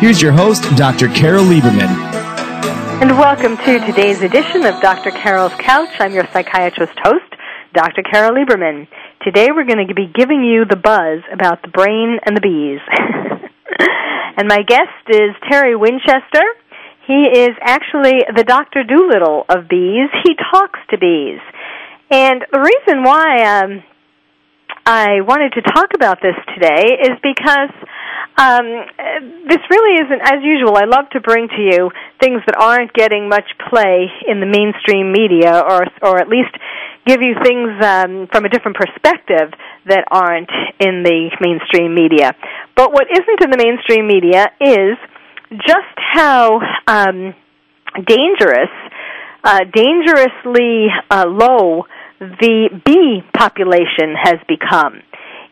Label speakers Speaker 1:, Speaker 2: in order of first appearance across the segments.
Speaker 1: Here's your host, Dr. Carol Lieberman.
Speaker 2: And welcome to today's edition of Dr. Carol's Couch. I'm your psychiatrist host, Dr. Carol Lieberman. Today we're going to be giving you the buzz about the brain and the bees. and my guest is Terry Winchester. He is actually the Dr. Dolittle of bees. He talks to bees. And the reason why um, I wanted to talk about this today is because um, this really isn't as usual. I love to bring to you things that aren't getting much play in the mainstream media, or or at least give you things um, from a different perspective that aren't in the mainstream media. But what isn't in the mainstream media is just how um, dangerous, uh, dangerously uh, low the bee population has become.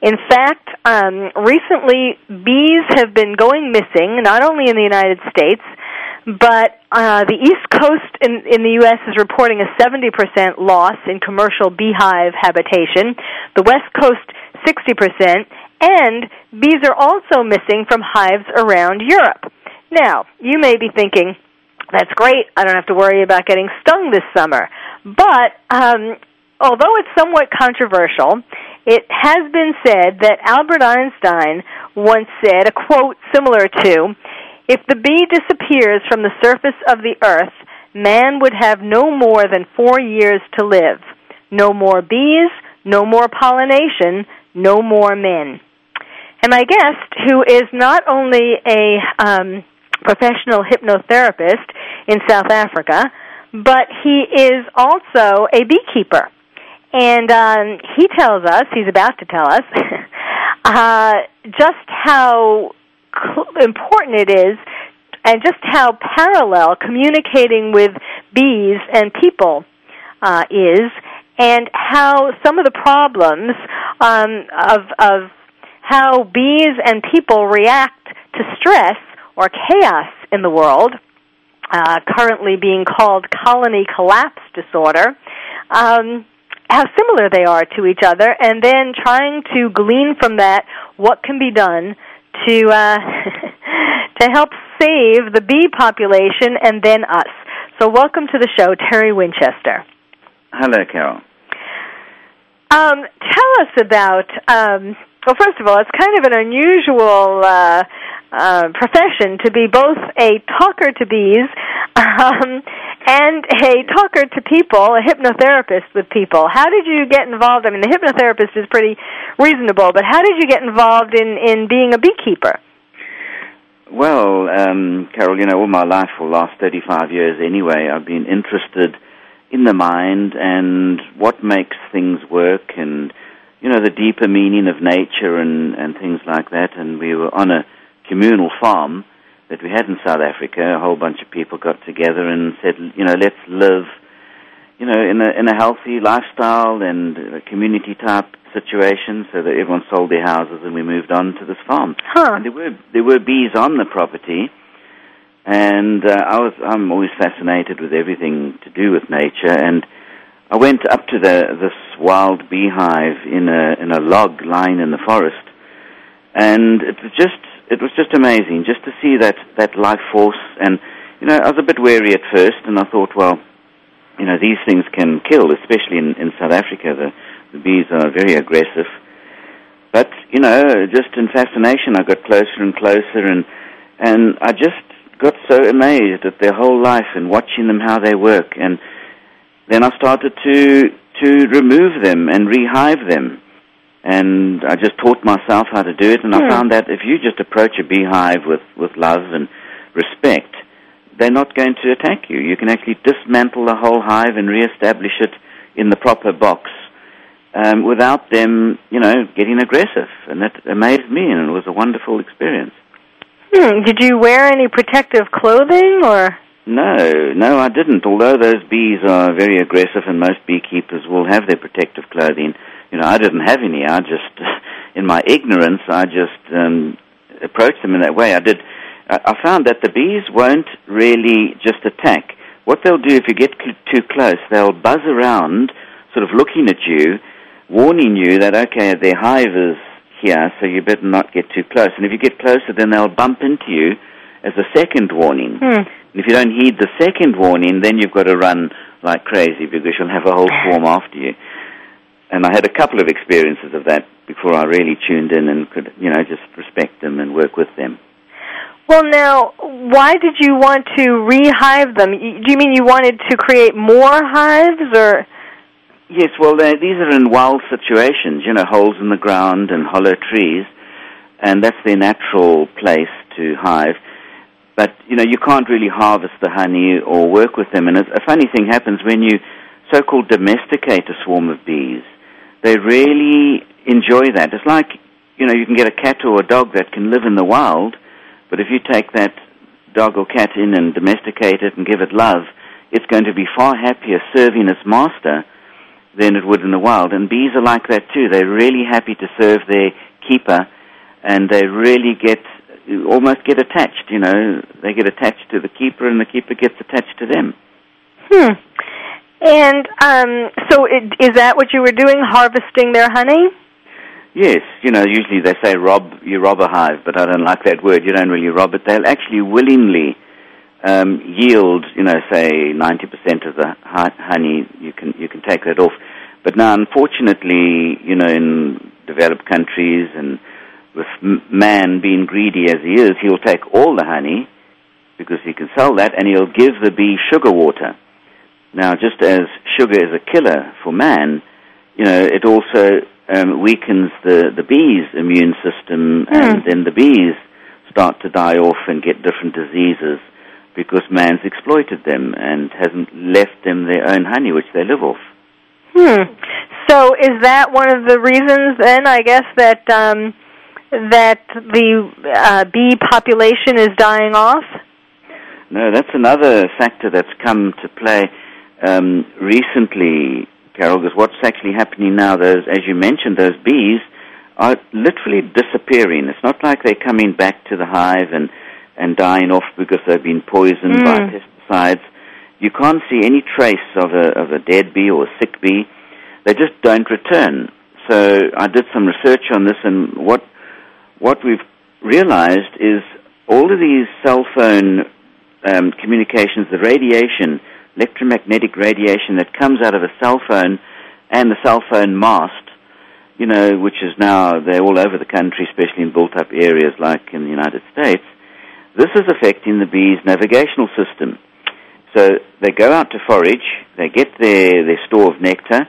Speaker 2: In fact, um, recently bees have been going missing, not only in the United States, but uh, the East Coast in, in the U.S. is reporting a 70% loss in commercial beehive habitation. The West Coast, 60%. And bees are also missing from hives around Europe. Now, you may be thinking, that's great. I don't have to worry about getting stung this summer. But um, although it's somewhat controversial, it has been said that Albert Einstein once said a quote similar to, if the bee disappears from the surface of the earth, man would have no more than four years to live. No more bees, no more pollination, no more men. And my guest, who is not only a um, professional hypnotherapist in South Africa, but he is also a beekeeper. And um, he tells us, he's about to tell us, uh, just how cl- important it is and just how parallel communicating with bees and people uh, is, and how some of the problems um, of, of how bees and people react to stress or chaos in the world, uh, currently being called colony collapse disorder, um, how similar they are to each other, and then trying to glean from that what can be done to uh, to help save the bee population and then us. So, welcome to the show, Terry Winchester.
Speaker 3: Hello, Carol.
Speaker 2: Um, tell us about. Um, well, first of all, it's kind of an unusual uh, uh, profession to be both a talker to bees um, and a talker to people, a hypnotherapist with people. How did you get involved? I mean, the hypnotherapist is pretty reasonable, but how did you get involved in in being a beekeeper?
Speaker 3: Well, um, Carol, you know, all my life for the last 35 years anyway, I've been interested in the mind and what makes things work and, you know, the deeper meaning of nature and, and things like that. And we were on a communal farm that we had in South Africa. A whole bunch of people got together and said, you know, let's live, you know, in a in a healthy lifestyle and a community type situation, so that everyone sold their houses and we moved on to this farm.
Speaker 2: Huh.
Speaker 3: And there were there were bees on the property, and uh, I was I'm always fascinated with everything to do with nature and. I went up to the this wild beehive in a in a log lying in the forest, and it was just it was just amazing just to see that that life force. And you know, I was a bit wary at first, and I thought, well, you know, these things can kill, especially in in South Africa. The the bees are very aggressive. But you know, just in fascination, I got closer and closer, and and I just got so amazed at their whole life and watching them how they work, and then I started to to remove them and rehive them and I just taught myself how to do it. And I
Speaker 2: Hmm.
Speaker 3: found that if you just approach a beehive with with love and respect, they're not going to attack you. You can actually dismantle the whole hive and reestablish it in the proper box um, without them, you know, getting aggressive. And that amazed me, and it was a wonderful experience.
Speaker 2: Hmm. Did you wear any protective clothing or?
Speaker 3: No, no, I didn't. Although those bees are very aggressive, and most beekeepers will have their protective clothing. You know, I didn't have any. I just, in my ignorance, I just um, approached them in that way. I did. I found that the bees won't really just attack. What they'll do if you get cl- too close, they'll buzz around, sort of looking at you, warning you that okay, their hive is here, so you better not get too close. And if you get closer, then they'll bump into you as a second warning.
Speaker 2: Hmm.
Speaker 3: And if you don't heed the second warning, then you've got to run like crazy because you'll have a whole swarm after you. And I had a couple of experiences of that before I really tuned in and could, you know, just respect them and work with them.
Speaker 2: Well, now, why did you want to rehive them? Do you mean you wanted to create more hives, or?
Speaker 3: Yes, well, these are in wild situations, you know, holes in the ground and hollow trees, and that's their natural place to hive. But, you know, you can't really harvest the honey or work with them. And a, a funny thing happens when you so-called domesticate a swarm of bees. They really enjoy that. It's like, you know, you can get a cat or a dog that can live in the wild, but if you take that dog or cat in and domesticate it and give it love, it's going to be far happier serving its master than it would in the wild. And bees are like that too. They're really happy to serve their keeper, and they really get almost get attached. You know, they get attached to the keeper, and the keeper gets attached to them.
Speaker 2: Hmm. And um, so, it, is that what you were doing, harvesting their honey?
Speaker 3: Yes, you know, usually they say rob you rob a hive, but I don't like that word. You don't really rob it. They'll actually willingly um, yield, you know, say 90% of the honey. You can you can take that off. But now, unfortunately, you know, in developed countries and with man being greedy as he is, he'll take all the honey because he can sell that, and he'll give the bee sugar water. Now, just as sugar is a killer for man, you know, it also um, weakens the, the bee's immune system, and then the bees start to die off and get different diseases because man's exploited them and hasn't left them their own honey, which they live off.
Speaker 2: Hmm. So, is that one of the reasons then? I guess that um, that the uh, bee population is dying off.
Speaker 3: No, that's another factor that's come to play um, recently, Carol, because what's actually happening now, those, as you mentioned, those bees are literally disappearing. It's not like they're coming back to the hive and, and dying off because they've been poisoned by
Speaker 2: Mm.
Speaker 3: pesticides. You can't see any trace of a, of a dead bee or a sick bee. They just don't return. So I did some research on this, and what what we've realized is all of these cell phone um, communications, the radiation, electromagnetic radiation that comes out of a cell phone and the cell phone mast, you know, which is now, they're all over the country, especially in built up areas like in the United States, this is affecting the bee's navigational system. So they go out to forage, they get their, their store of nectar,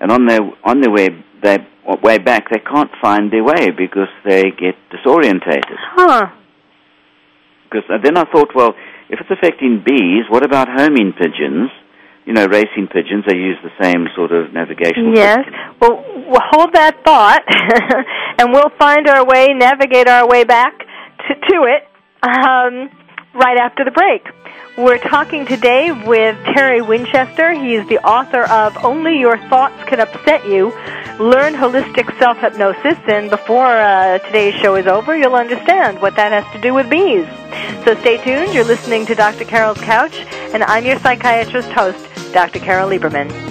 Speaker 3: and on their, on their way, their way back, they can't find their way because they get disorientated.
Speaker 2: Huh.
Speaker 3: Because uh, then I thought, well, if it's affecting bees, what about homing pigeons? You know, racing pigeons, they use the same sort of navigational
Speaker 2: Yes.
Speaker 3: system.
Speaker 2: Well, we'll hold that thought, and we'll find our way, navigate our way back to, to it um, right after the break. We're talking today with Terry Winchester. He's the author of Only Your Thoughts Can Upset You. Learn holistic self hypnosis, and before uh, today's show is over, you'll understand what that has to do with bees. So stay tuned. You're listening to Dr. Carol's Couch, and I'm your psychiatrist host, Dr. Carol Lieberman.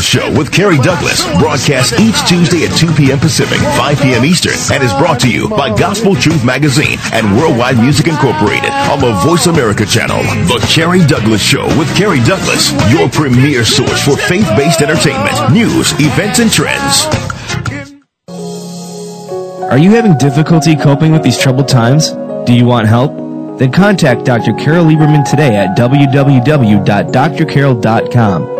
Speaker 4: Show with Carrie Douglas broadcast each Tuesday at 2 p.m. Pacific, 5 p.m. Eastern, and is brought to you by Gospel Truth Magazine and Worldwide Music Incorporated on the Voice America channel. The Carrie Douglas Show with Carrie Douglas, your premier source for faith-based entertainment, news, events, and trends.
Speaker 1: Are you having difficulty coping with these troubled times? Do you want help? Then contact Dr. Carol Lieberman today at www.drcarol.com.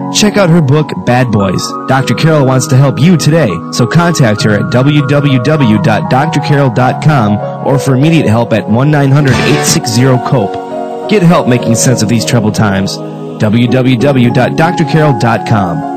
Speaker 1: check out her book, Bad Boys. Dr. Carol wants to help you today, so contact her at www.drcarol.com or for immediate help at 1-900-860-COPE. Get help making sense of these troubled times. www.drcarol.com.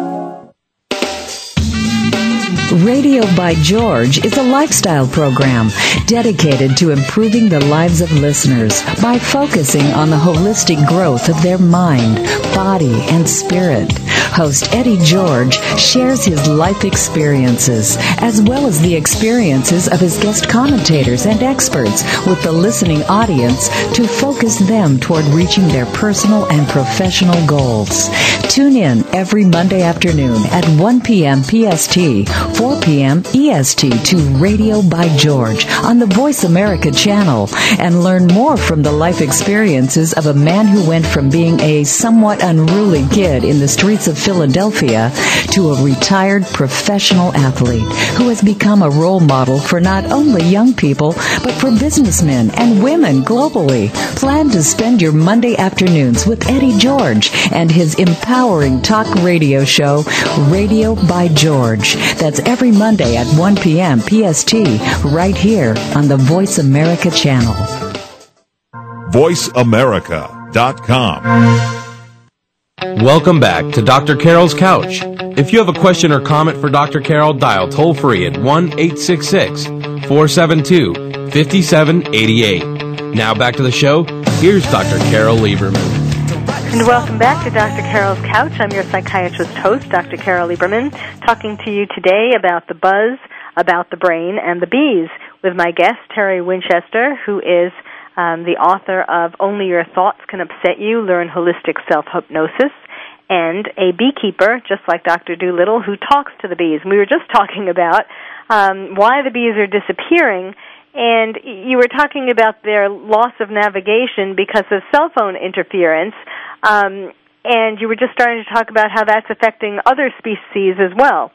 Speaker 5: Radio by George is a lifestyle program dedicated to improving the lives of listeners by focusing on the holistic growth of their mind, body, and spirit. Host Eddie George shares his life experiences as well as the experiences of his guest commentators and experts with the listening audience to focus them toward reaching their personal and professional goals. Tune in every Monday afternoon at 1 p.m. PST, 4 p.m. EST to Radio by George on the Voice America channel and learn more from the life experiences of a man who went from being a somewhat unruly kid in the streets of Philadelphia to a retired professional athlete who has become a role model for not only young people but for businessmen and women globally. Plan to spend your Monday afternoons with Eddie George and his empowering talk radio show, Radio by George. That's every Monday at 1 p.m. PST, right here on the Voice America channel.
Speaker 6: VoiceAmerica.com.
Speaker 7: Welcome back to Dr. Carol's Couch. If you have a question or comment for Dr. Carol, dial toll free at 1 866 472 5788. Now back to the show. Here's Dr. Carol Lieberman.
Speaker 2: And welcome back to Dr. Carol's Couch. I'm your psychiatrist host, Dr. Carol Lieberman, talking to you today about the buzz, about the brain, and the bees with my guest, Terry Winchester, who is um, the author of Only Your Thoughts Can Upset You, Learn Holistic Self-Hypnosis, and a beekeeper, just like Dr. Doolittle, who talks to the bees. We were just talking about um, why the bees are disappearing, and you were talking about their loss of navigation because of cell phone interference, um, and you were just starting to talk about how that's affecting other species as well.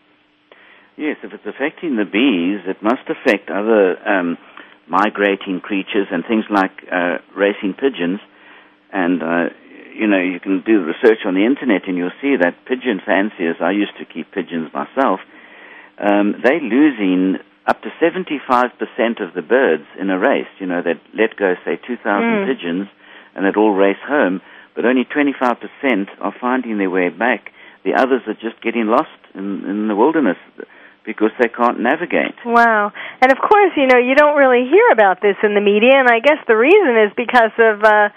Speaker 3: Yes, if it's affecting the bees, it must affect other um, migrating creatures and things like uh, racing pigeons. And, uh, you know, you can do research on the internet and you'll see that pigeon fanciers, I used to keep pigeons myself, um, they're losing up to 75% of the birds in a race. You know, they let go, say, 2,000
Speaker 2: Mm.
Speaker 3: pigeons and they'd all race home, but only 25% are finding their way back. The others are just getting lost in, in the wilderness because they can't navigate.
Speaker 2: Wow. And of course, you know, you don't really hear about this in the media, and I guess the reason is because of uh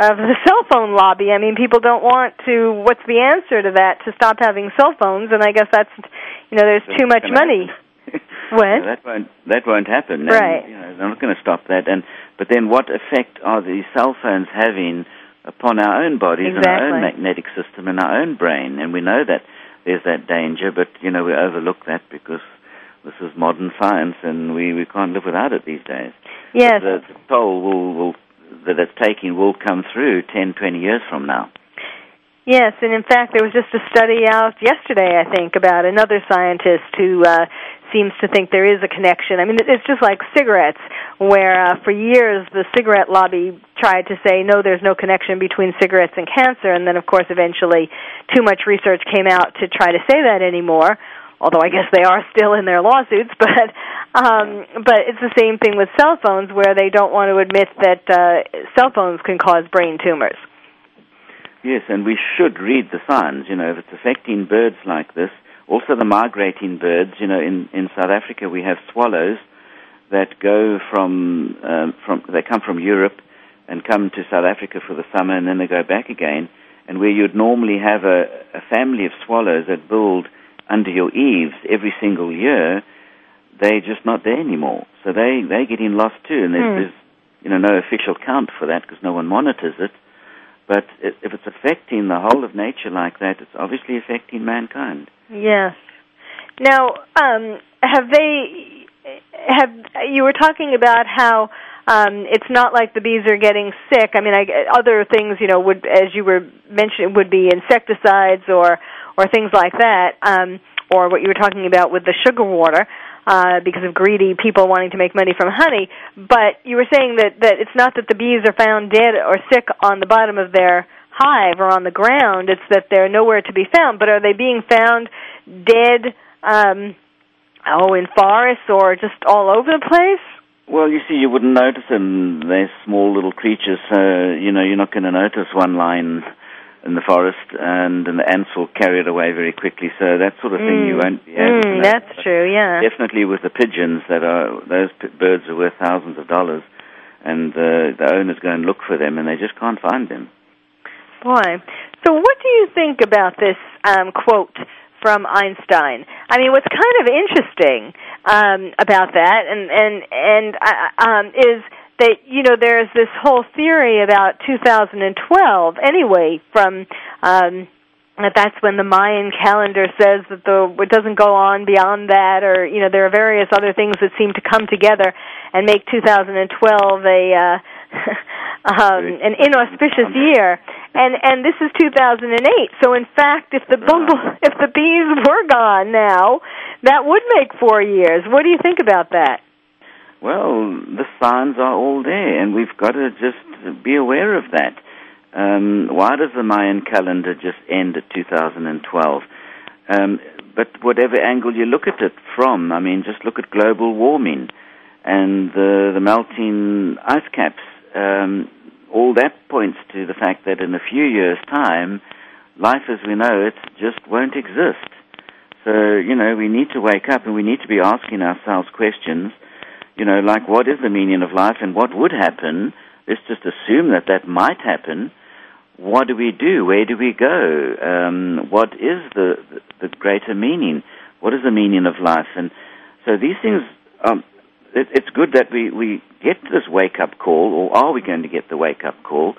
Speaker 2: of the cell phone lobby. I mean, people don't want to what's the answer to that to stop having cell phones, and I guess that's you know, there's too much money. What?
Speaker 3: No, that won't that won't happen. And,
Speaker 2: Right.
Speaker 3: you know, they're not going to stop that. And but then, what effect are these cell phones having upon our own bodies and our own magnetic system and our own brain? And we know that there's that danger, but you know we overlook that because this is modern science, and we we can't live without it these days.
Speaker 2: Yes.
Speaker 3: The, the toll will will that it's taking will come through 10, 20 years from now.
Speaker 2: Yes, and in fact, there was just a study out yesterday, I think, about another scientist who uh, seems to think there is a connection. I mean, it's just like cigarettes, where uh, for years the cigarette lobby tried to say no, there's no connection between cigarettes and cancer, and then of course eventually too much research came out to try to say that anymore. Although I guess they are still in their lawsuits, but um, but it's the same thing with cell phones, where they don't want to admit that uh, cell phones can cause brain tumors.
Speaker 3: Yes, and we should read the signs. You know, if it's affecting birds like this, also the migrating birds. You know, in in South Africa we have swallows that go from um, from they come from Europe and come to South Africa for the summer, and then they go back again. And where you'd normally have a, a family of swallows that build under your eaves every single year, they're just not there anymore. So they they're getting lost too, and there's,
Speaker 2: Hmm.
Speaker 3: there's you know no official count for that because no one monitors it. But if it's affecting the whole of nature like that, it's obviously affecting mankind.
Speaker 2: Yes. Now, um, have they have you were talking about how um, it's not like the bees are getting sick. I mean, I, other things, you know, would as you were mentioning, would be insecticides or or things like that, um, or what you were talking about with the sugar water. Uh, because of greedy people wanting to make money from honey, but you were saying that that it's not that the bees are found dead or sick on the bottom of their hive or on the ground; it's that they're nowhere to be found. But are they being found dead? Um, oh, in forests or just all over the place?
Speaker 3: Well, you see, you wouldn't notice them. They're small little creatures, so you know you're not going to notice one line in the forest, and, and the ants will carry it away very quickly. So that sort of thing you
Speaker 2: Mm.
Speaker 3: won't be able to
Speaker 2: Mm, that's true. Yeah.
Speaker 3: Definitely with the pigeons, that are those p- birds are worth thousands of dollars, and uh, the owners go and look for them, and they just can't find them.
Speaker 2: Boy. So, what do you think about this um, quote from Einstein? I mean, what's kind of interesting um, about that, and and and uh, um, is that you know there's this whole theory about 2012 anyway from. Um, that that's when the Mayan calendar says that the it doesn't go on beyond that, or you know there are various other things that seem to come together and make 2012 a uh, um, an inauspicious year. And and this is 2008. So in fact, if the bumble if the bees were gone now, that would make four years. What do you think about that?
Speaker 3: Well, the signs are all there, and we've got to just be aware of that. Um, why does the Mayan calendar just end at 2012? Um, but whatever angle you look at it from, I mean, just look at global warming and the, the melting ice caps. Um, all that points to the fact that in a few years' time, life as we know it just won't exist. So, you know, we need to wake up and we need to be asking ourselves questions, you know, like what is the meaning of life and what would happen? Let's just assume that that might happen. What do we do? Where do we go? Um, what is the, the greater meaning? What is the meaning of life? And so these things, um, it, it's good that we, we get this wake up call, or are we going to get the wake up call?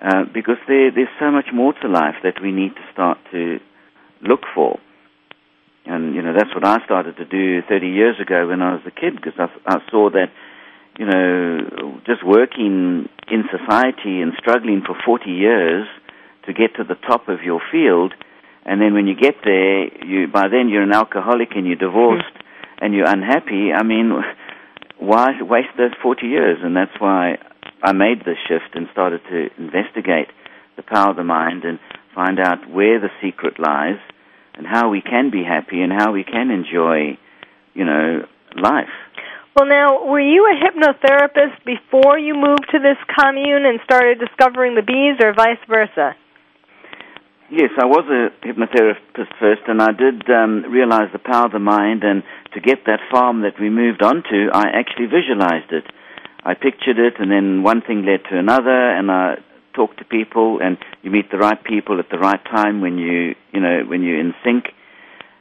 Speaker 3: Uh, because there, there's so much more to life that we need to start to look for. And, you know, that's what I started to do 30 years ago when I was a kid, because I, I saw that, you know, just working in society and struggling for 40 years to get to the top of your field, and then when you get there, you, by then you're an alcoholic and you're divorced mm-hmm. and you're unhappy. I mean, why waste those 40 years? And that's why I made this shift and started to investigate the power of the mind and find out where the secret lies and how we can be happy and how we can enjoy, you know, life.
Speaker 2: Well, now, were you a hypnotherapist before you moved to this commune and started discovering the bees, or vice versa?
Speaker 3: Yes, I was a hypnotherapist first, and I did um, realize the power of the mind. And to get that farm that we moved on to, I actually visualized it. I pictured it, and then one thing led to another, and I talked to people, and you meet the right people at the right time when you, you know, when you're in sync.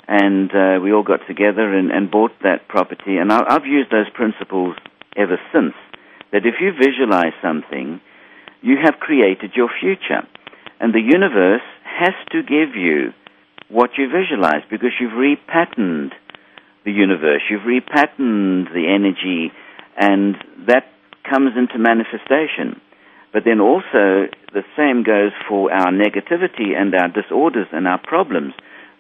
Speaker 3: And uh, we all got together and, and bought that property. And I, I've used those principles ever since. That if you visualize something, you have created your future. And the universe has to give you what you visualize because you've repatterned the universe, you've repatterned the energy, and that comes into manifestation. But then also, the same goes for our negativity and our disorders and our problems.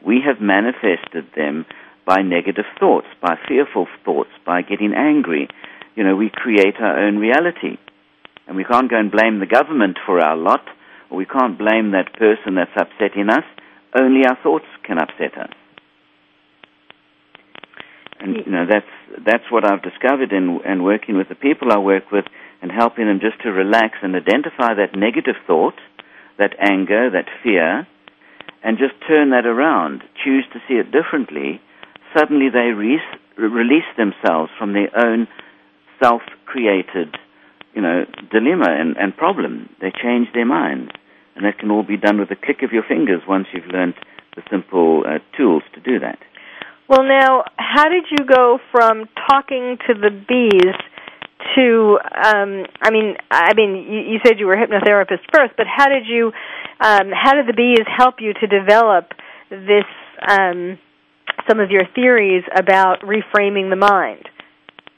Speaker 3: We have manifested them by negative thoughts, by fearful thoughts, by getting angry. You know, we create our own reality. And we can't go and blame the government for our lot, or we can't blame that person that's upsetting us. Only our thoughts can upset us. And you know that's that's what I've discovered in in working with the people I work with and helping them just to relax and identify that negative thought, that anger, that fear, and just turn that around. Choose to see it differently. Suddenly they re- release themselves from their own self-created, you know, dilemma and, and problem. They change their mind, and that can all be done with a click of your fingers once you've learned the simple uh, tools to do that.
Speaker 2: Well, now, how did you go from talking to the bees to? Um, I mean, I mean, you, you said you were a hypnotherapist first, but how did you? Um, how did the bees help you to develop this? Um, some of your theories about reframing the mind.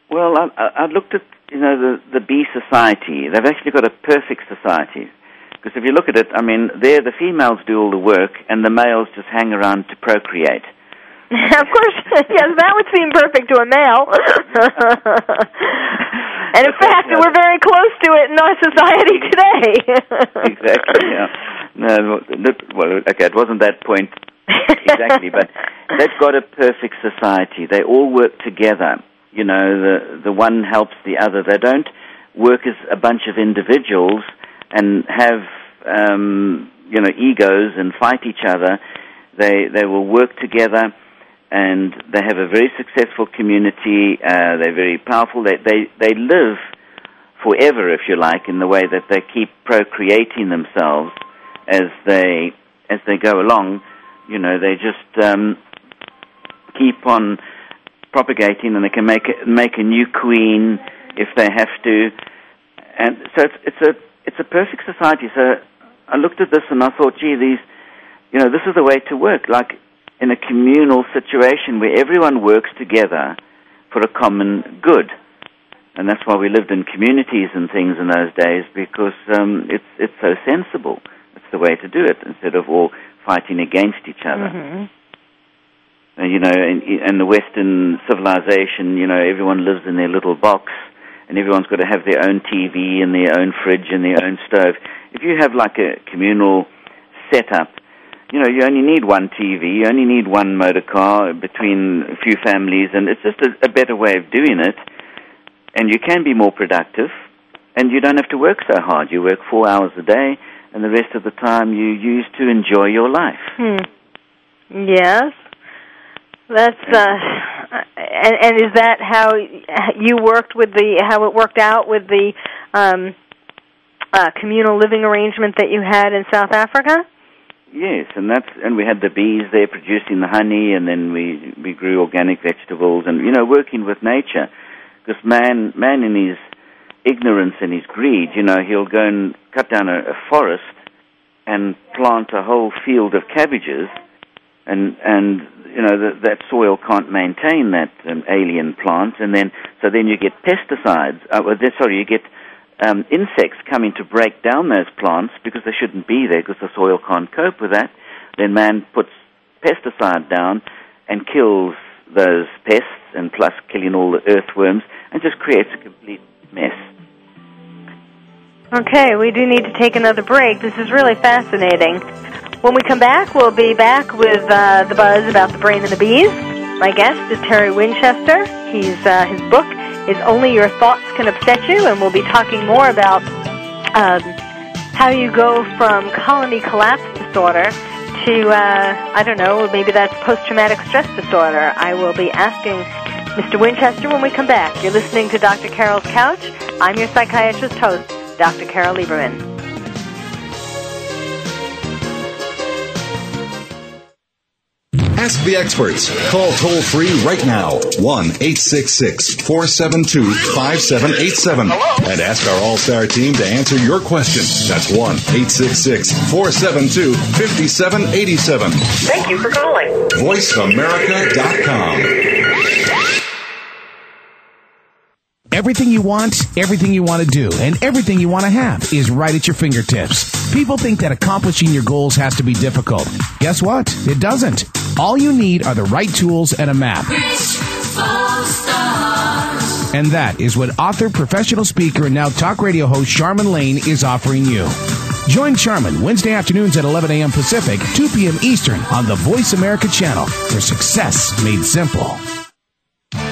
Speaker 3: Well, I, I looked at you know the the bee society. They've actually got a perfect society. Because if you look at it, I mean, there the females do all the work, and the males just hang around to procreate.
Speaker 2: of course, yes, that would seem perfect to a male. and in fact, we're very close to it in our society today.
Speaker 3: exactly. Yeah. No, well, okay, it wasn't that point exactly, but they've got a perfect society. They all work together. You know, the the one helps the other. They don't work as a bunch of individuals and have um, you know egos and fight each other. They they will work together and they have a very successful community. Uh, they're very powerful. They, they, they live forever, if you like, in the way that they keep procreating themselves as they, as they go along. You know, they just um, keep on propagating and they can make, a, make a new queen if they have to. And so it's, it's, a, it's a perfect society. So I looked at this and I thought, gee, these, you know, this is the way to work. Like, in a communal situation where everyone works together for a common good. And that's why we lived in communities and things in those days because um, it's it's so sensible. It's the way to do it instead of all fighting against each other.
Speaker 2: Mm-hmm.
Speaker 3: And, you know, in, in the Western civilization, you know, everyone lives in their little box, and everyone's got to have their own TV and their own fridge and their own stove. If you have like a communal setup, you know, you only need one TV, you only need one motor car between a few families, and it's just a, a better way of doing it. And you can be more productive, and you don't have to work so hard. You work four hours a day, and the rest of the time you use to enjoy your life.
Speaker 2: Hmm. Yes, that's uh, and and is that how you worked with the how it worked out with the um, uh, communal living arrangement that you had in South Africa?
Speaker 3: Yes, and that's and we had the bees there producing the honey, and then we we grew organic vegetables, and you know working with nature, because man man in his ignorance and his greed, you know, he'll go and cut down a, a forest and plant a whole field of cabbages, and and you know that that soil can't maintain that um, alien plant, and then so then you get pesticides. Uh, sorry, you get um, insects coming to break down those plants because they shouldn't be there because the soil can't cope with that. Then man puts pesticide down and kills those pests and plus killing all the earthworms and just creates a complete mess.
Speaker 2: Okay, we do need to take another break. This is really fascinating. When we come back, we'll be back with uh, the buzz about the brain and the bees. My guest is Terry Winchester. He's uh, his book is Only Your Thoughts Can Upset You, and we'll be talking more about um, how you go from colony collapse disorder to, uh, I don't know, maybe that's post traumatic stress disorder. I will be asking Mr. Winchester when we come back. You're listening to Dr. Carol's Couch. I'm your psychiatrist host, Dr. Carol Lieberman.
Speaker 8: Ask the experts. Call toll free right now 1 866 472 5787 and ask our All Star team to answer your question. That's 1 866 472 5787.
Speaker 6: Thank you for calling.
Speaker 8: VoiceAmerica.com.
Speaker 9: Everything you want, everything you want to do, and everything you want to have is right at your fingertips. People think that accomplishing your goals has to be difficult. Guess what? It doesn't. All you need are the right tools and a map. And that is what author, professional speaker, and now talk radio host Sharmen Lane is offering you. Join Sharmen Wednesday afternoons at 11 a.m. Pacific, 2 p.m. Eastern on the Voice America channel for success made simple.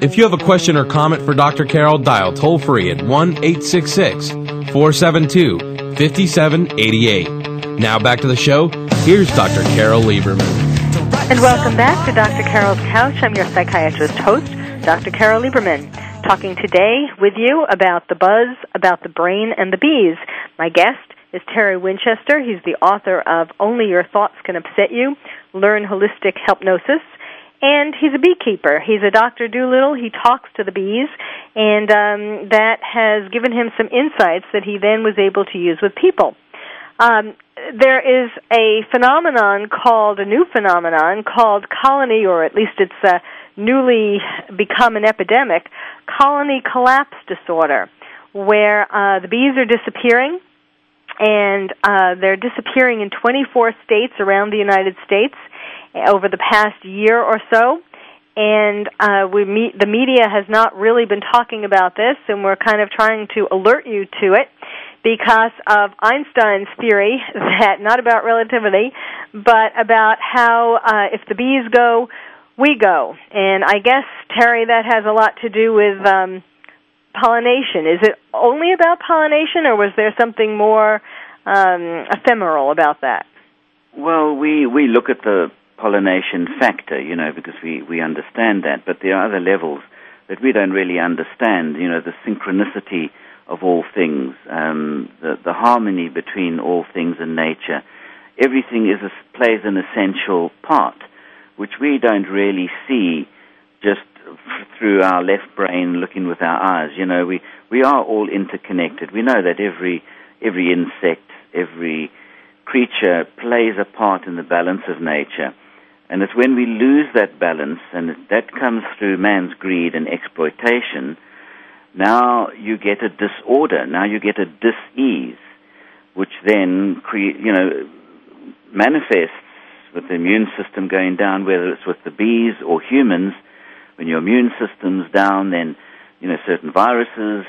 Speaker 7: If you have a question or comment for Dr. Carol, dial toll free at 1 866 472 5788. Now back to the show. Here's Dr. Carol Lieberman.
Speaker 2: And welcome back to Dr. Carol's Couch. I'm your psychiatrist host, Dr. Carol Lieberman, talking today with you about the buzz, about the brain, and the bees. My guest is Terry Winchester. He's the author of Only Your Thoughts Can Upset You Learn Holistic Hypnosis and he's a beekeeper. He's a Dr. Dolittle. He talks to the bees, and um, that has given him some insights that he then was able to use with people. Um, there is a phenomenon called a new phenomenon called colony, or at least it's uh, newly become an epidemic, colony collapse disorder, where uh, the bees are disappearing, and uh, they're disappearing in 24 states around the United States over the past year or so. And uh, we meet, the media has not really been talking about this, and we're kind of trying to alert you to it because of Einstein's theory that not about relativity, but about how uh, if the bees go, we go. And I guess Terry, that has a lot to do with um, pollination. Is it only about pollination, or was there something more um, ephemeral about that?
Speaker 3: Well, we we look at the pollination factor, you know, because we, we understand that, but there are other levels that we don't really understand, you know, the synchronicity of all things, um, the, the harmony between all things in nature. Everything is a, plays an essential part, which we don't really see just through our left brain looking with our eyes. You know, we, we are all interconnected. We know that every, every insect, every creature plays a part in the balance of nature. And it's when we lose that balance, and that comes through man's greed and exploitation, now you get a disorder, now you get a dis-ease, which then cre- you know, manifests with the immune system going down, whether it's with the bees or humans. When your immune system's down, then, you know, certain viruses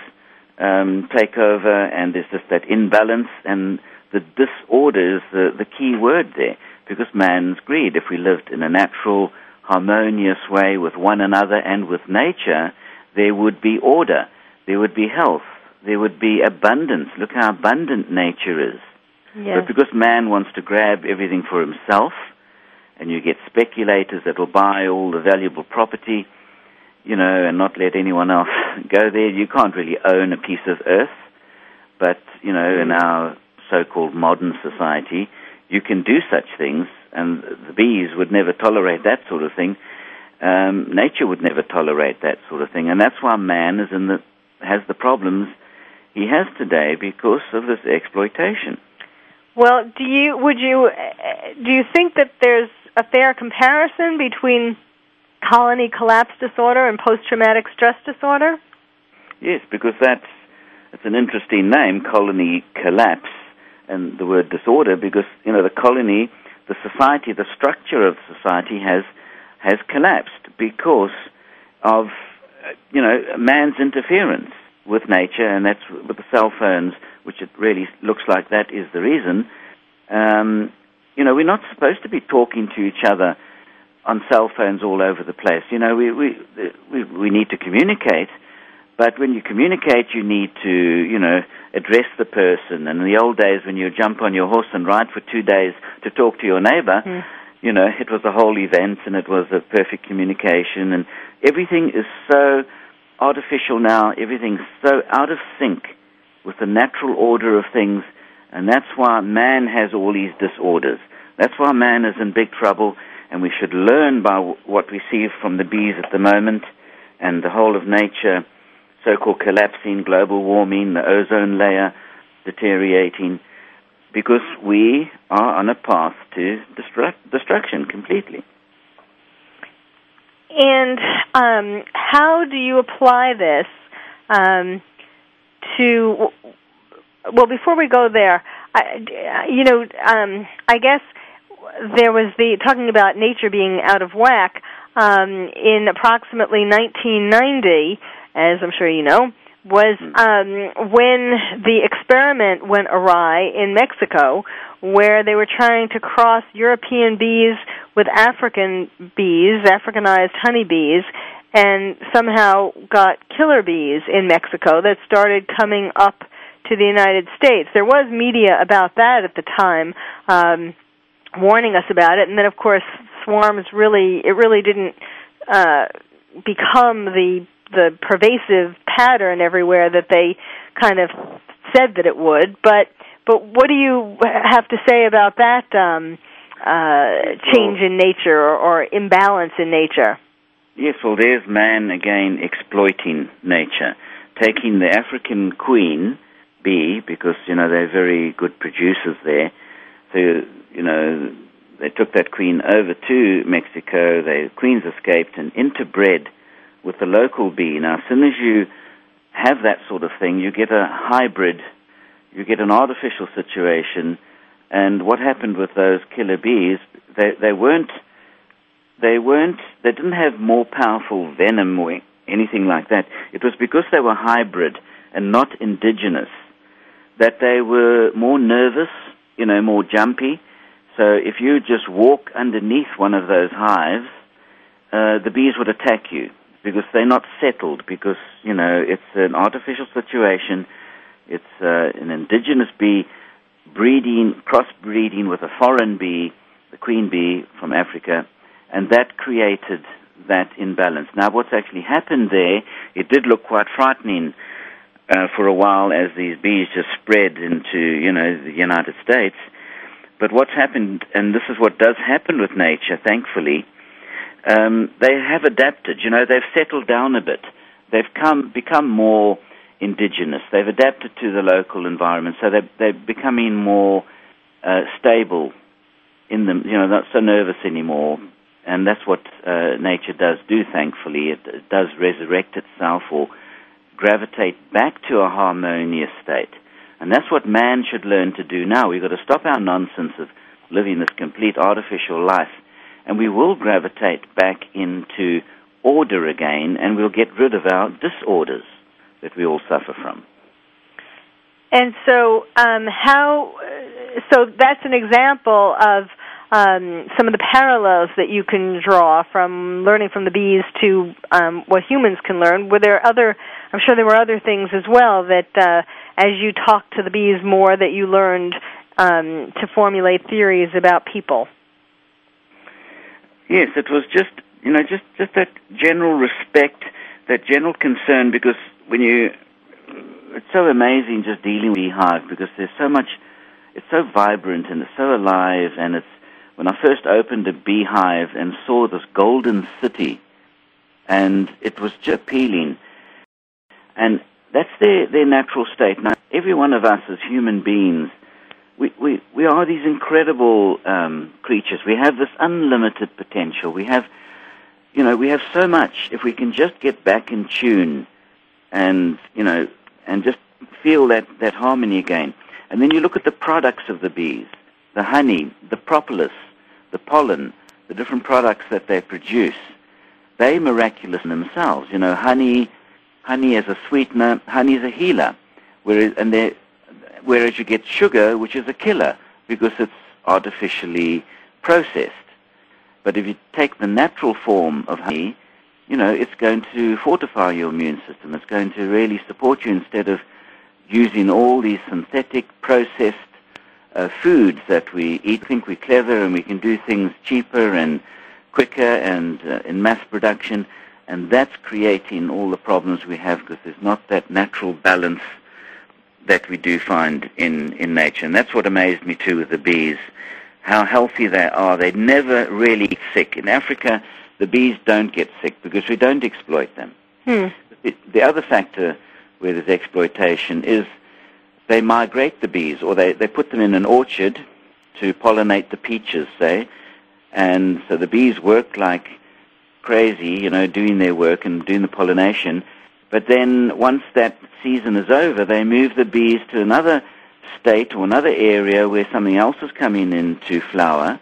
Speaker 3: um, take over, and there's just that imbalance, and the disorder is the, the key word there because man's greed. If we lived in a natural, harmonious way with one another and with nature, there would be order, there would be health, there would be abundance. Look how abundant nature is.
Speaker 2: Yes.
Speaker 3: But because man wants to grab everything for himself, and you get speculators that will buy all the valuable property, you know, and not let anyone else go there. You can't really own a piece of earth, but you know, in mm. our so-called modern society, you can do such things, and the bees would never tolerate that sort of thing. Um, nature would never tolerate that sort of thing, and that's why man is in the has the problems he has today because of this exploitation.
Speaker 2: Well, do you would you do you think that there's a fair comparison between colony collapse disorder and post-traumatic stress disorder?
Speaker 3: Yes, because that's it's an interesting name, colony collapse, and the word disorder, because you know the colony, the society, the structure of society has has collapsed because of you know man's interference with nature, and that's with the cell phones, which it really looks like that is the reason. Um, you know, we're not supposed to be talking to each other on cell phones all over the place. You know, we we we, we need to communicate, but when you communicate, you need to you know address the person. And in the old days, when you jump on your horse and ride for two days to talk to your neighbor. Mm. You know, it was a whole event and it was a perfect communication and everything is so artificial now. Everything's so out of sync with the natural order of things, and that's why man has all these disorders. That's why man is in big trouble, and we should learn by what we see from the bees at the moment and the whole of nature, so-called collapsing, global warming, the ozone layer deteriorating, because we are on a path to destruct, destruction completely.
Speaker 2: And um, how do you apply this um, to? Well, before we go there, I, you know, um, I guess there was the talking about nature being out of whack um, in approximately 1990, as I'm sure you know, was um, when the experiment went awry in Mexico, where they were trying to cross European bees with African bees, Africanized honeybees, and somehow got killer bees in Mexico that started coming up to the United States. There was media about that at the time, um, warning us about it, and then of course swarms really it really didn't uh, become the the pervasive pattern everywhere that they kind of said that it would. But but what do you have to say about that um, uh, change in nature or, or imbalance in nature?
Speaker 3: Yes, well, there's man again exploiting nature, taking the African queen bee because you know they're very good producers there. So you know they took that queen over to Mexico. The queens escaped and interbred with the local bee. Now, as soon as you have that sort of thing, you get a hybrid, you get an artificial situation. And what happened with those killer bees? They they weren't they weren't they didn't have more powerful venom or anything like that. It was because they were hybrid and not indigenous that they were more nervous, you know, more jumpy. So if you just walk underneath one of those hives, uh, the bees would attack you because they're not settled because you know it's an artificial situation. It's uh, an indigenous bee breeding, crossbreeding with a foreign bee, the queen bee from Africa, and that created that imbalance. Now, what's actually happened there? It did look quite frightening uh, for a while as these bees just spread into you know the United States. But what's happened, and this is what does happen with nature, thankfully um, they have adapted. You know, they've settled down a bit. They've come become more indigenous. They've adapted to the local environment, so they're, they're becoming more uh, stable in them. You know, not so nervous anymore. And that's what uh, nature does do. Thankfully, it, it does resurrect itself or gravitate back to a harmonious state. And that's what man should learn to do now. We've got to stop our nonsense of living this complete artificial life and we will gravitate back into order again, and we'll get rid of our disorders that we all suffer from.
Speaker 2: And so, um, how? So that's an example of um, some of the parallels that you can draw from learning from the bees to um, what humans can learn. Were there other? I'm sure there were other things as well that, uh, as you talked to the bees more, that you learned um, to formulate theories about people.
Speaker 3: Yes, it was just you know just just that general respect that general concern because when you, it's so amazing just dealing with beehive because there's so much, it's so vibrant and it's so alive and it's, when I first opened a beehive and saw this golden city and it was just appealing and that's their, their natural state. Now, every one of us as human beings, we, we, we are these incredible um, creatures. We have this unlimited potential. We have you know, we have so much. If we can just get back in tune and, you know, and just feel that, that harmony again. And then you look at the products of the bees, the honey, the propolis, the pollen, the different products that they produce. They miraculous in themselves. You know, honey, honey as a sweetener, honey is a healer. Whereas, and they, whereas you get sugar, which is a killer because it's artificially processed. But if you take the natural form of honey, you know, it's going to fortify your immune system. It's going to really support you instead of using all these synthetic processed uh, foods that we eat. Think we're clever and we can do things cheaper and quicker and uh, in mass production. And that's creating all the problems we have because there's not that natural balance that we do find in, in nature. And that's what amazed me too with the bees how healthy they are. They never really get sick. In Africa, the bees don't get sick because we don't exploit them.
Speaker 2: Hmm.
Speaker 3: The, the other factor where there's exploitation is they migrate the bees, or they, they put them in an orchard to pollinate the peaches, say, and so the bees work like crazy, you know, doing their work and doing the pollination. But then once that season is over, they move the bees to another state or another area where something else is coming into flower,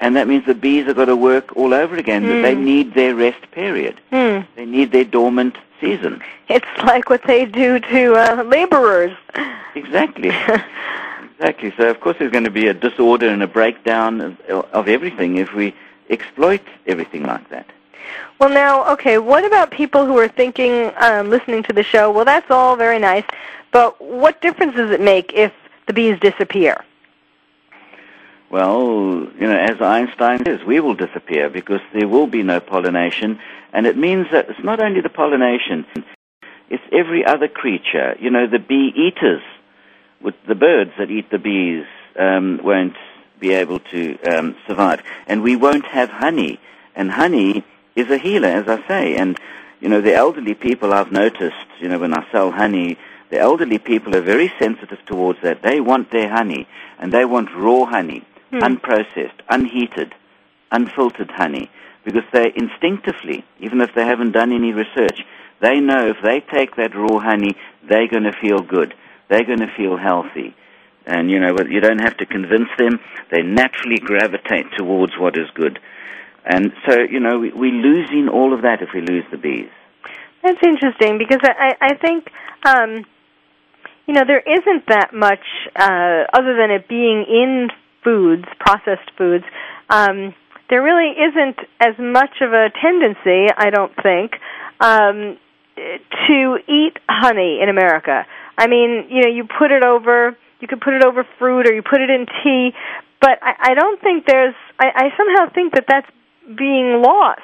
Speaker 3: and that means the bees have got to work all over again.
Speaker 2: Mm.
Speaker 3: They need their rest period.
Speaker 2: Mm.
Speaker 3: They need their dormant season.
Speaker 2: It's like what they do to uh, laborers.
Speaker 3: Exactly. exactly. So of course there's going to be a disorder and a breakdown of, of everything if we exploit everything like that.
Speaker 2: Well, now, okay, what about people who are thinking, um, listening to the show, well, that's all very nice, but what difference does it make if the bees disappear?
Speaker 3: Well, you know, as Einstein says, we will disappear because there will be no pollination, and it means that it's not only the pollination, it's every other creature. You know, the bee eaters, with the birds that eat the bees, um, won't be able to um, survive, and we won't have honey. And honey is a healer, as I say. And you know, the elderly people I've noticed, you know, when I sell honey, the elderly people are very sensitive towards that. They want their honey, and they want raw honey,
Speaker 2: Hmm.
Speaker 3: unprocessed, unheated, unfiltered honey, because they instinctively, even if they haven't done any research, they know if they take that raw honey, they're going to feel good. They're going to feel healthy. And, you know, you don't have to convince them. They naturally gravitate towards what is good. And so, you know, we, we're losing all of that if we lose the bees.
Speaker 2: That's interesting because I, I think, um, you know, there isn't that much uh, other than it being in foods, processed foods. Um, there really isn't as much of a tendency, I don't think, um, to eat honey in America. I mean, you know, you put it over, you could put it over fruit or you put it in tea, but I, I don't think there's. I, I somehow think that that's being lost.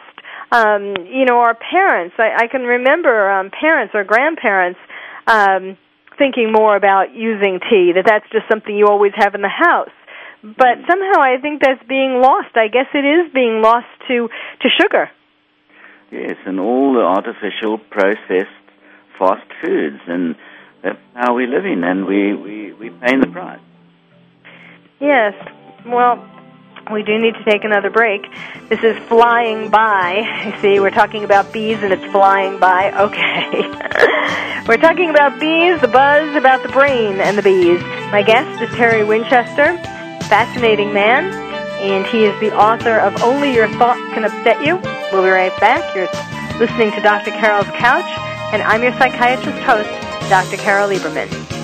Speaker 2: Um, you know, our parents. I, I can remember um, parents or grandparents um, thinking more about using tea. That that's just something you always have in the house. But somehow I think that's being lost. I guess it is being lost to to sugar.
Speaker 3: Yes, and all the artificial processed fast foods, and that's how we're living, and we we we paying the price.
Speaker 2: Yes. Well, we do need to take another break. This is flying by. You see, we're talking about bees and it's flying by. Okay. we're talking about bees, the buzz about the brain and the bees. My guest is Terry Winchester, fascinating man, and he is the author of Only Your Thoughts Can Upset You. We'll be right back. You're listening to Dr. Carole's Couch, and I'm your psychiatrist host, Dr. Carole Lieberman.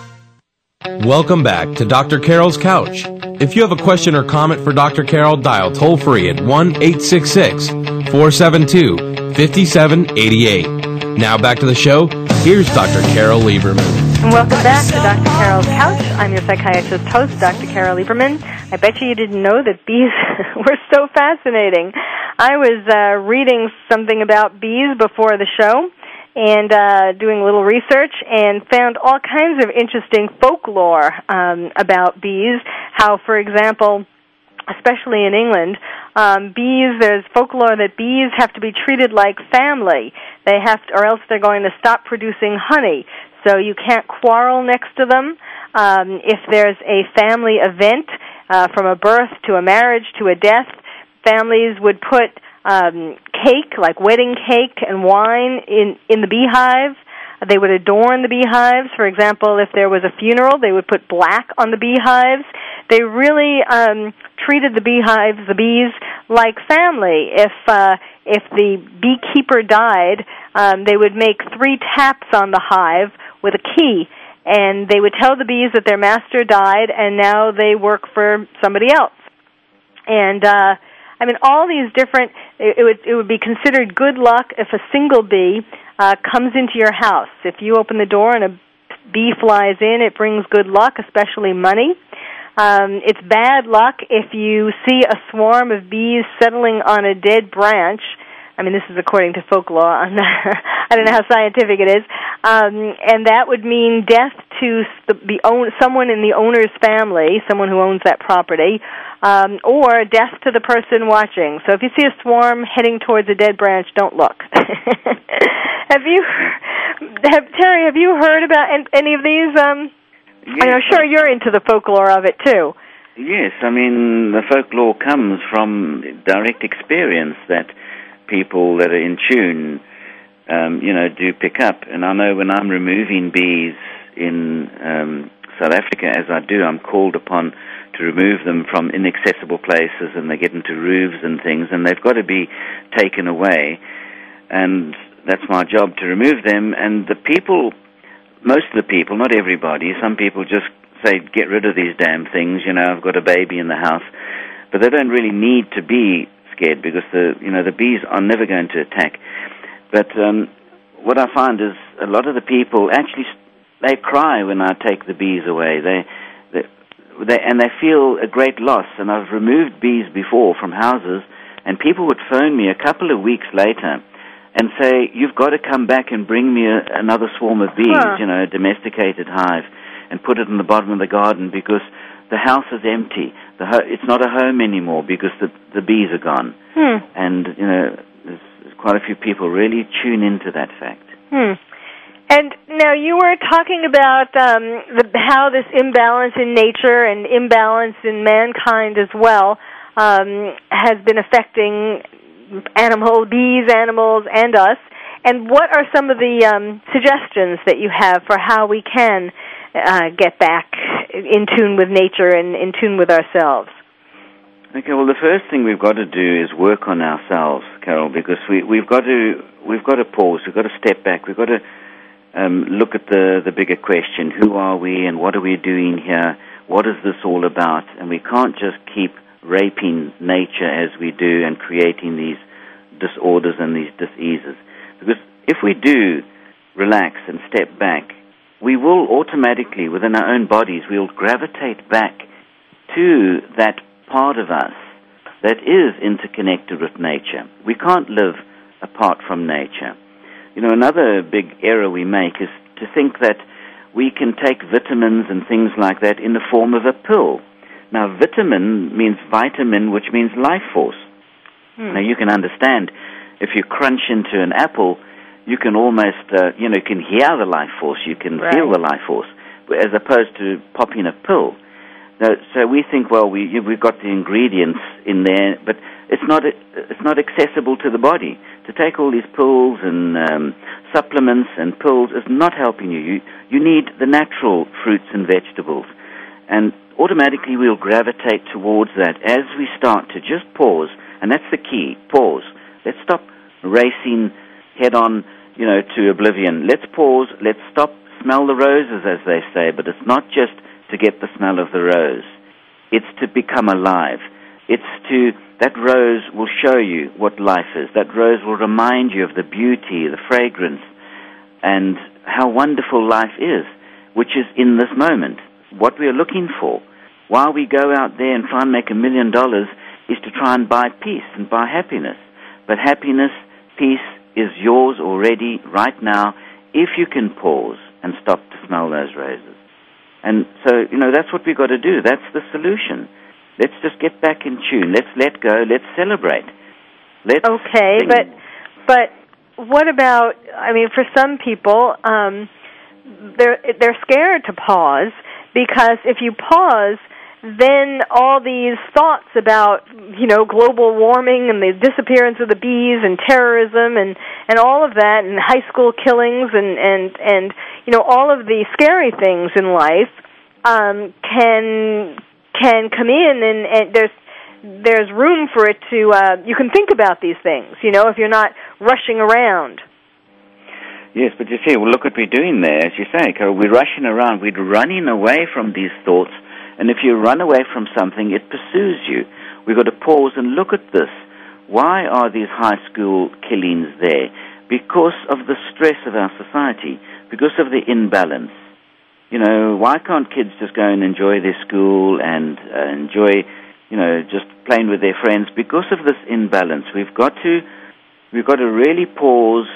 Speaker 7: Welcome back to Dr. Carole's Couch. If you have a question or comment for Dr. Carole, dial toll free at 1 866 472 5788. Now back to the show. Here's Dr. Carole Lieberman.
Speaker 2: And Welcome back to Dr. Carole's Couch. I'm your psychiatrist host, Dr. Carole Lieberman. I bet you you didn't know that bees were so fascinating. I was uh, reading something about bees before the show and uh, doing a little research and found all kinds of interesting folklore um, about bees. How, for example, especially in England, um, bees. There's folklore that bees have to be treated like family. They have, to, or else they're going to stop producing honey. So you can't quarrel next to them. Um, if there's a family event, uh, from a birth to a marriage to a death, families would put um, cake, like wedding cake and wine, in in the beehive. They would adorn the beehives. For example, if there was a funeral, they would put black on the beehives. They really um, treated the beehives, the bees, like family. If uh, if the beekeeper died, um, they would make three taps on the hive with a key, and they would tell the bees that their master died, and now they work for somebody else. And uh, I mean, all these different. It, it would it would be considered good luck if a single bee uh, comes into your house. If you open the door and a bee flies in, it brings good luck, especially money. Um, it's bad luck if you see a swarm of bees settling on a dead branch. I mean, this is according to folklore. I don't know how scientific it is, um, and that would mean death to the, the own, someone in the owner's family, someone who owns that property, um, or death to the person watching. So if you see a swarm heading towards a dead branch, don't look. have you, have, Terry? Have you heard about any of these? Um,
Speaker 3: Yes,
Speaker 2: I'm sure you're into the folklore of it too.
Speaker 3: Yes, I mean, the folklore comes from direct experience that people that are in tune, um, you know, do pick up. And I know when I'm removing bees in um, South Africa, as I do, I'm called upon to remove them from inaccessible places and they get into roofs and things, and they've got to be taken away. And that's my job to remove them. And the people most of the people, not everybody, some people just say, get rid of these damn things, you know, I've got a baby in the house. But they don't really need to be scared because the, you know, the bees are never going to attack. But um, what I find is a lot of the people actually, they cry when I take the bees away. They, they, they, and they feel a great loss. And I've removed bees before from houses, and people would phone me a couple of weeks later and say, "You've got to come back and bring me a, another swarm of bees,
Speaker 2: Huh.
Speaker 3: you know, a domesticated hive, and put it in the bottom of the garden because the house is empty. The ho- it's not a home anymore because the the bees are gone."
Speaker 2: Hmm.
Speaker 3: And you know, there's, quite a few people really tune into that fact.
Speaker 2: Hmm. And now you were talking about um, the, how this imbalance in nature and imbalance in mankind as well um, has been affecting animals, bees, animals, and us. And what are some of the um, suggestions that you have for how we can uh, get back in tune with nature and in tune with ourselves?
Speaker 3: Okay, well, the first thing we've got to do is work on ourselves, Carole, because we, we've got to we've got to pause, we've got to step back, we've got to um, look at the the bigger question: Who are we, and what are we doing here? What is this all about? And we can't just keep raping nature as we do and creating these disorders and these diseases. Because if we do relax and step back, we will automatically, within our own bodies, we'll gravitate back to that part of us that is interconnected with nature. We can't live apart from nature. You know, another big error we make is to think that we can take vitamins and things like that in the form of a pill. Now, vitamin means vitamin, which means life force. Hmm. Now, you can understand if you crunch into an apple, you can almost, uh, you know, you can hear the life force, you can right. feel the life force, as opposed to popping a pill. Now, so we think, well, we we've got the ingredients in there, but it's not it's not accessible to the body. To take all these pills and um, supplements and pills is not helping you. You you need the natural fruits and vegetables, and automatically we'll gravitate towards that as we start to just pause, and that's the key. Pause. Let's stop racing head on, you know, to oblivion. Let's pause. Let's stop. Smell the roses, as they say, but it's not just to get the smell of the rose. It's to become alive. It's to, that rose will show you what life is. That rose will remind you of the beauty, the fragrance, and how wonderful life is, which is in this moment. What we are looking for. While we go out there and try and make a million dollars is to try and buy peace and buy happiness. But happiness, peace is yours already right now if you can pause and stop to smell those roses. And so, you know, that's what we've got to do. That's the solution. Let's just get back in tune. Let's let go. Let's celebrate. Let's
Speaker 2: okay,
Speaker 3: sing.
Speaker 2: but but what about? I mean, for some people, um, they're they're scared to pause because if you pause, then all these thoughts about you know global warming and the disappearance of the bees and terrorism and and all of that and high school killings and and and you know all of the scary things in life um can can come in and, and there's there's room for it to uh you can think about these things you know if you're not rushing around
Speaker 3: Yes, but you see, well, look what we're doing there. As you say, Carole, we're rushing around. We're running away from these thoughts and if you run away from something, it pursues you. We've got to pause and look at this. Why are these high school killings there? Because of the stress of our society, because of the imbalance. You know, why can't kids just go and enjoy their school and uh, enjoy, you know, just playing with their friends? Because of this imbalance, we've got to, we've got to really pause.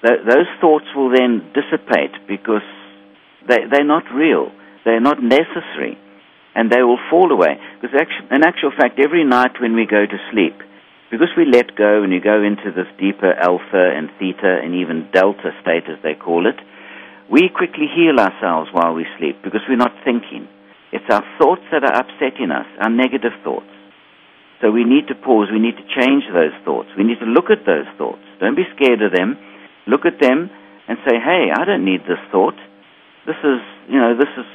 Speaker 3: Th- those thoughts will then dissipate because they, they're not real. They're not necessary and they will fall away. Because in actual fact, every night when we go to sleep, because we let go and you go into this deeper alpha and theta and even delta state, as they call it, we quickly heal ourselves while we sleep because we're not thinking. It's our thoughts that are upsetting us, our negative thoughts. So we need to pause. We need to change those thoughts. We need to look at those thoughts. Don't be scared of them. Look at them and say, hey, I don't need this thought. This is, you know, this is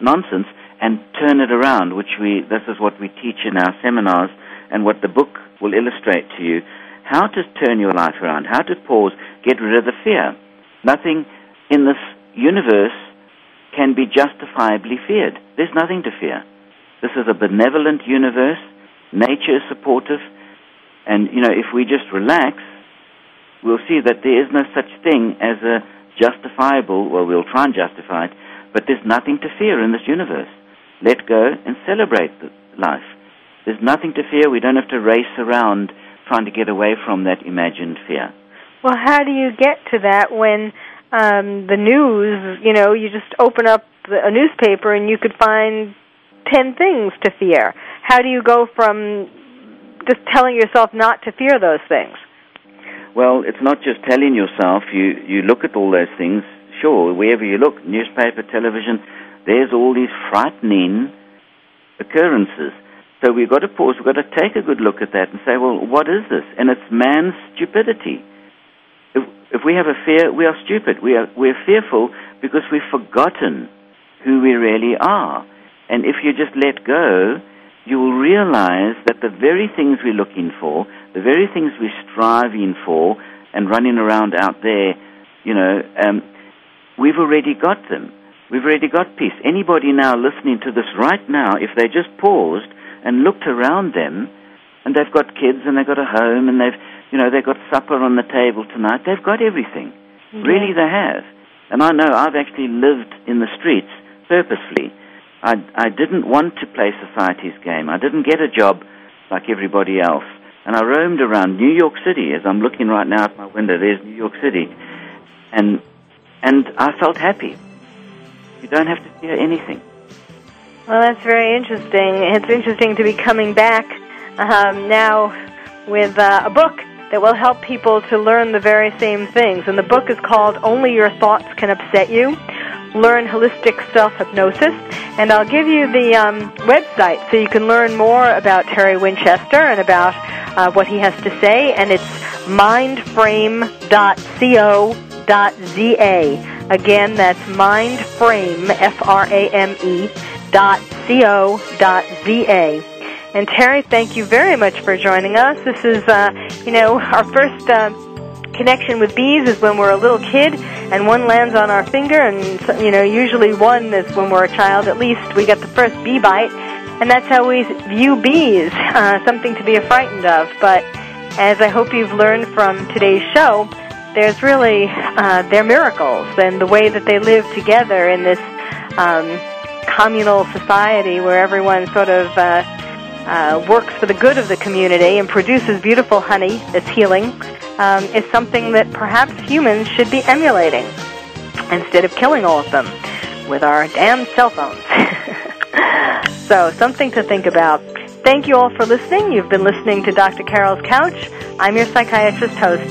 Speaker 3: nonsense and turn it around, which we, this is what we teach in our seminars and what the book will illustrate to you, how to turn your life around, how to pause, get rid of the fear. Nothing in this universe can be justifiably feared. There's nothing to fear. This is a benevolent universe. Nature is supportive. And, you know, if we just relax, we'll see that there is no such thing as a justifiable, well, we'll try and justify it, but there's nothing to fear in this universe let go and celebrate life. There's nothing to fear. We don't have to race around trying to get away from that imagined fear.
Speaker 2: Well, how do you get to that when um, the news, you know, you just open up a newspaper and you could find 10 things to fear? How do you go from just telling yourself not to fear those things?
Speaker 3: Well, it's not just telling yourself. You, you look at all those things, sure, wherever you look, newspaper, television, there's all these frightening occurrences. So we've got to pause, we've got to take a good look at that and say, well, what is this? And it's man's stupidity. If, if we have a fear, we are stupid. We are, we're fearful because we've forgotten who we really are. And if you just let go, you will realize that the very things we're looking for, the very things we're striving for and running around out there, you know, um, we've already got them. We've already got peace. Anybody now listening to this right now, if they just paused and looked around them, and they've got kids and they've got a home and they've, you know, they've got supper on the table tonight, they've got everything. Really, they have. And I know I've actually lived in the streets purposely. I, I didn't want to play society's game. I didn't get a job like everybody else. And I roamed around New York City as I'm looking right now at my window. There's New York City. And, and I felt happy. You don't have to fear anything.
Speaker 2: Well, that's very interesting. It's interesting to be coming back um, now with uh, a book that will help people to learn the very same things. And the book is called Only Your Thoughts Can Upset You Learn Holistic Self Hypnosis. And I'll give you the um, website so you can learn more about Terry Winchester and about uh, what he has to say. And it's mindframe.co.za. Again, that's mindframe, F R A M E, dot co dot za. And Terry, thank you very much for joining us. This is, uh, you know, our first uh, connection with bees is when we're a little kid, and one lands on our finger, and you know, usually one is when we're a child. At least we get the first bee bite, and that's how we view bees, uh, something to be frightened of. But as I hope you've learned from today's show, there's really uh, they're miracles, and the way that they live together in this um, communal society where everyone sort of uh, uh, works for the good of the community and produces beautiful honey that's healing um, is something that perhaps humans should be emulating instead of killing all of them with our damn cell phones. so, something to think about. Thank you all for listening. You've been listening to Dr. Carole's Couch. I'm your psychiatrist host,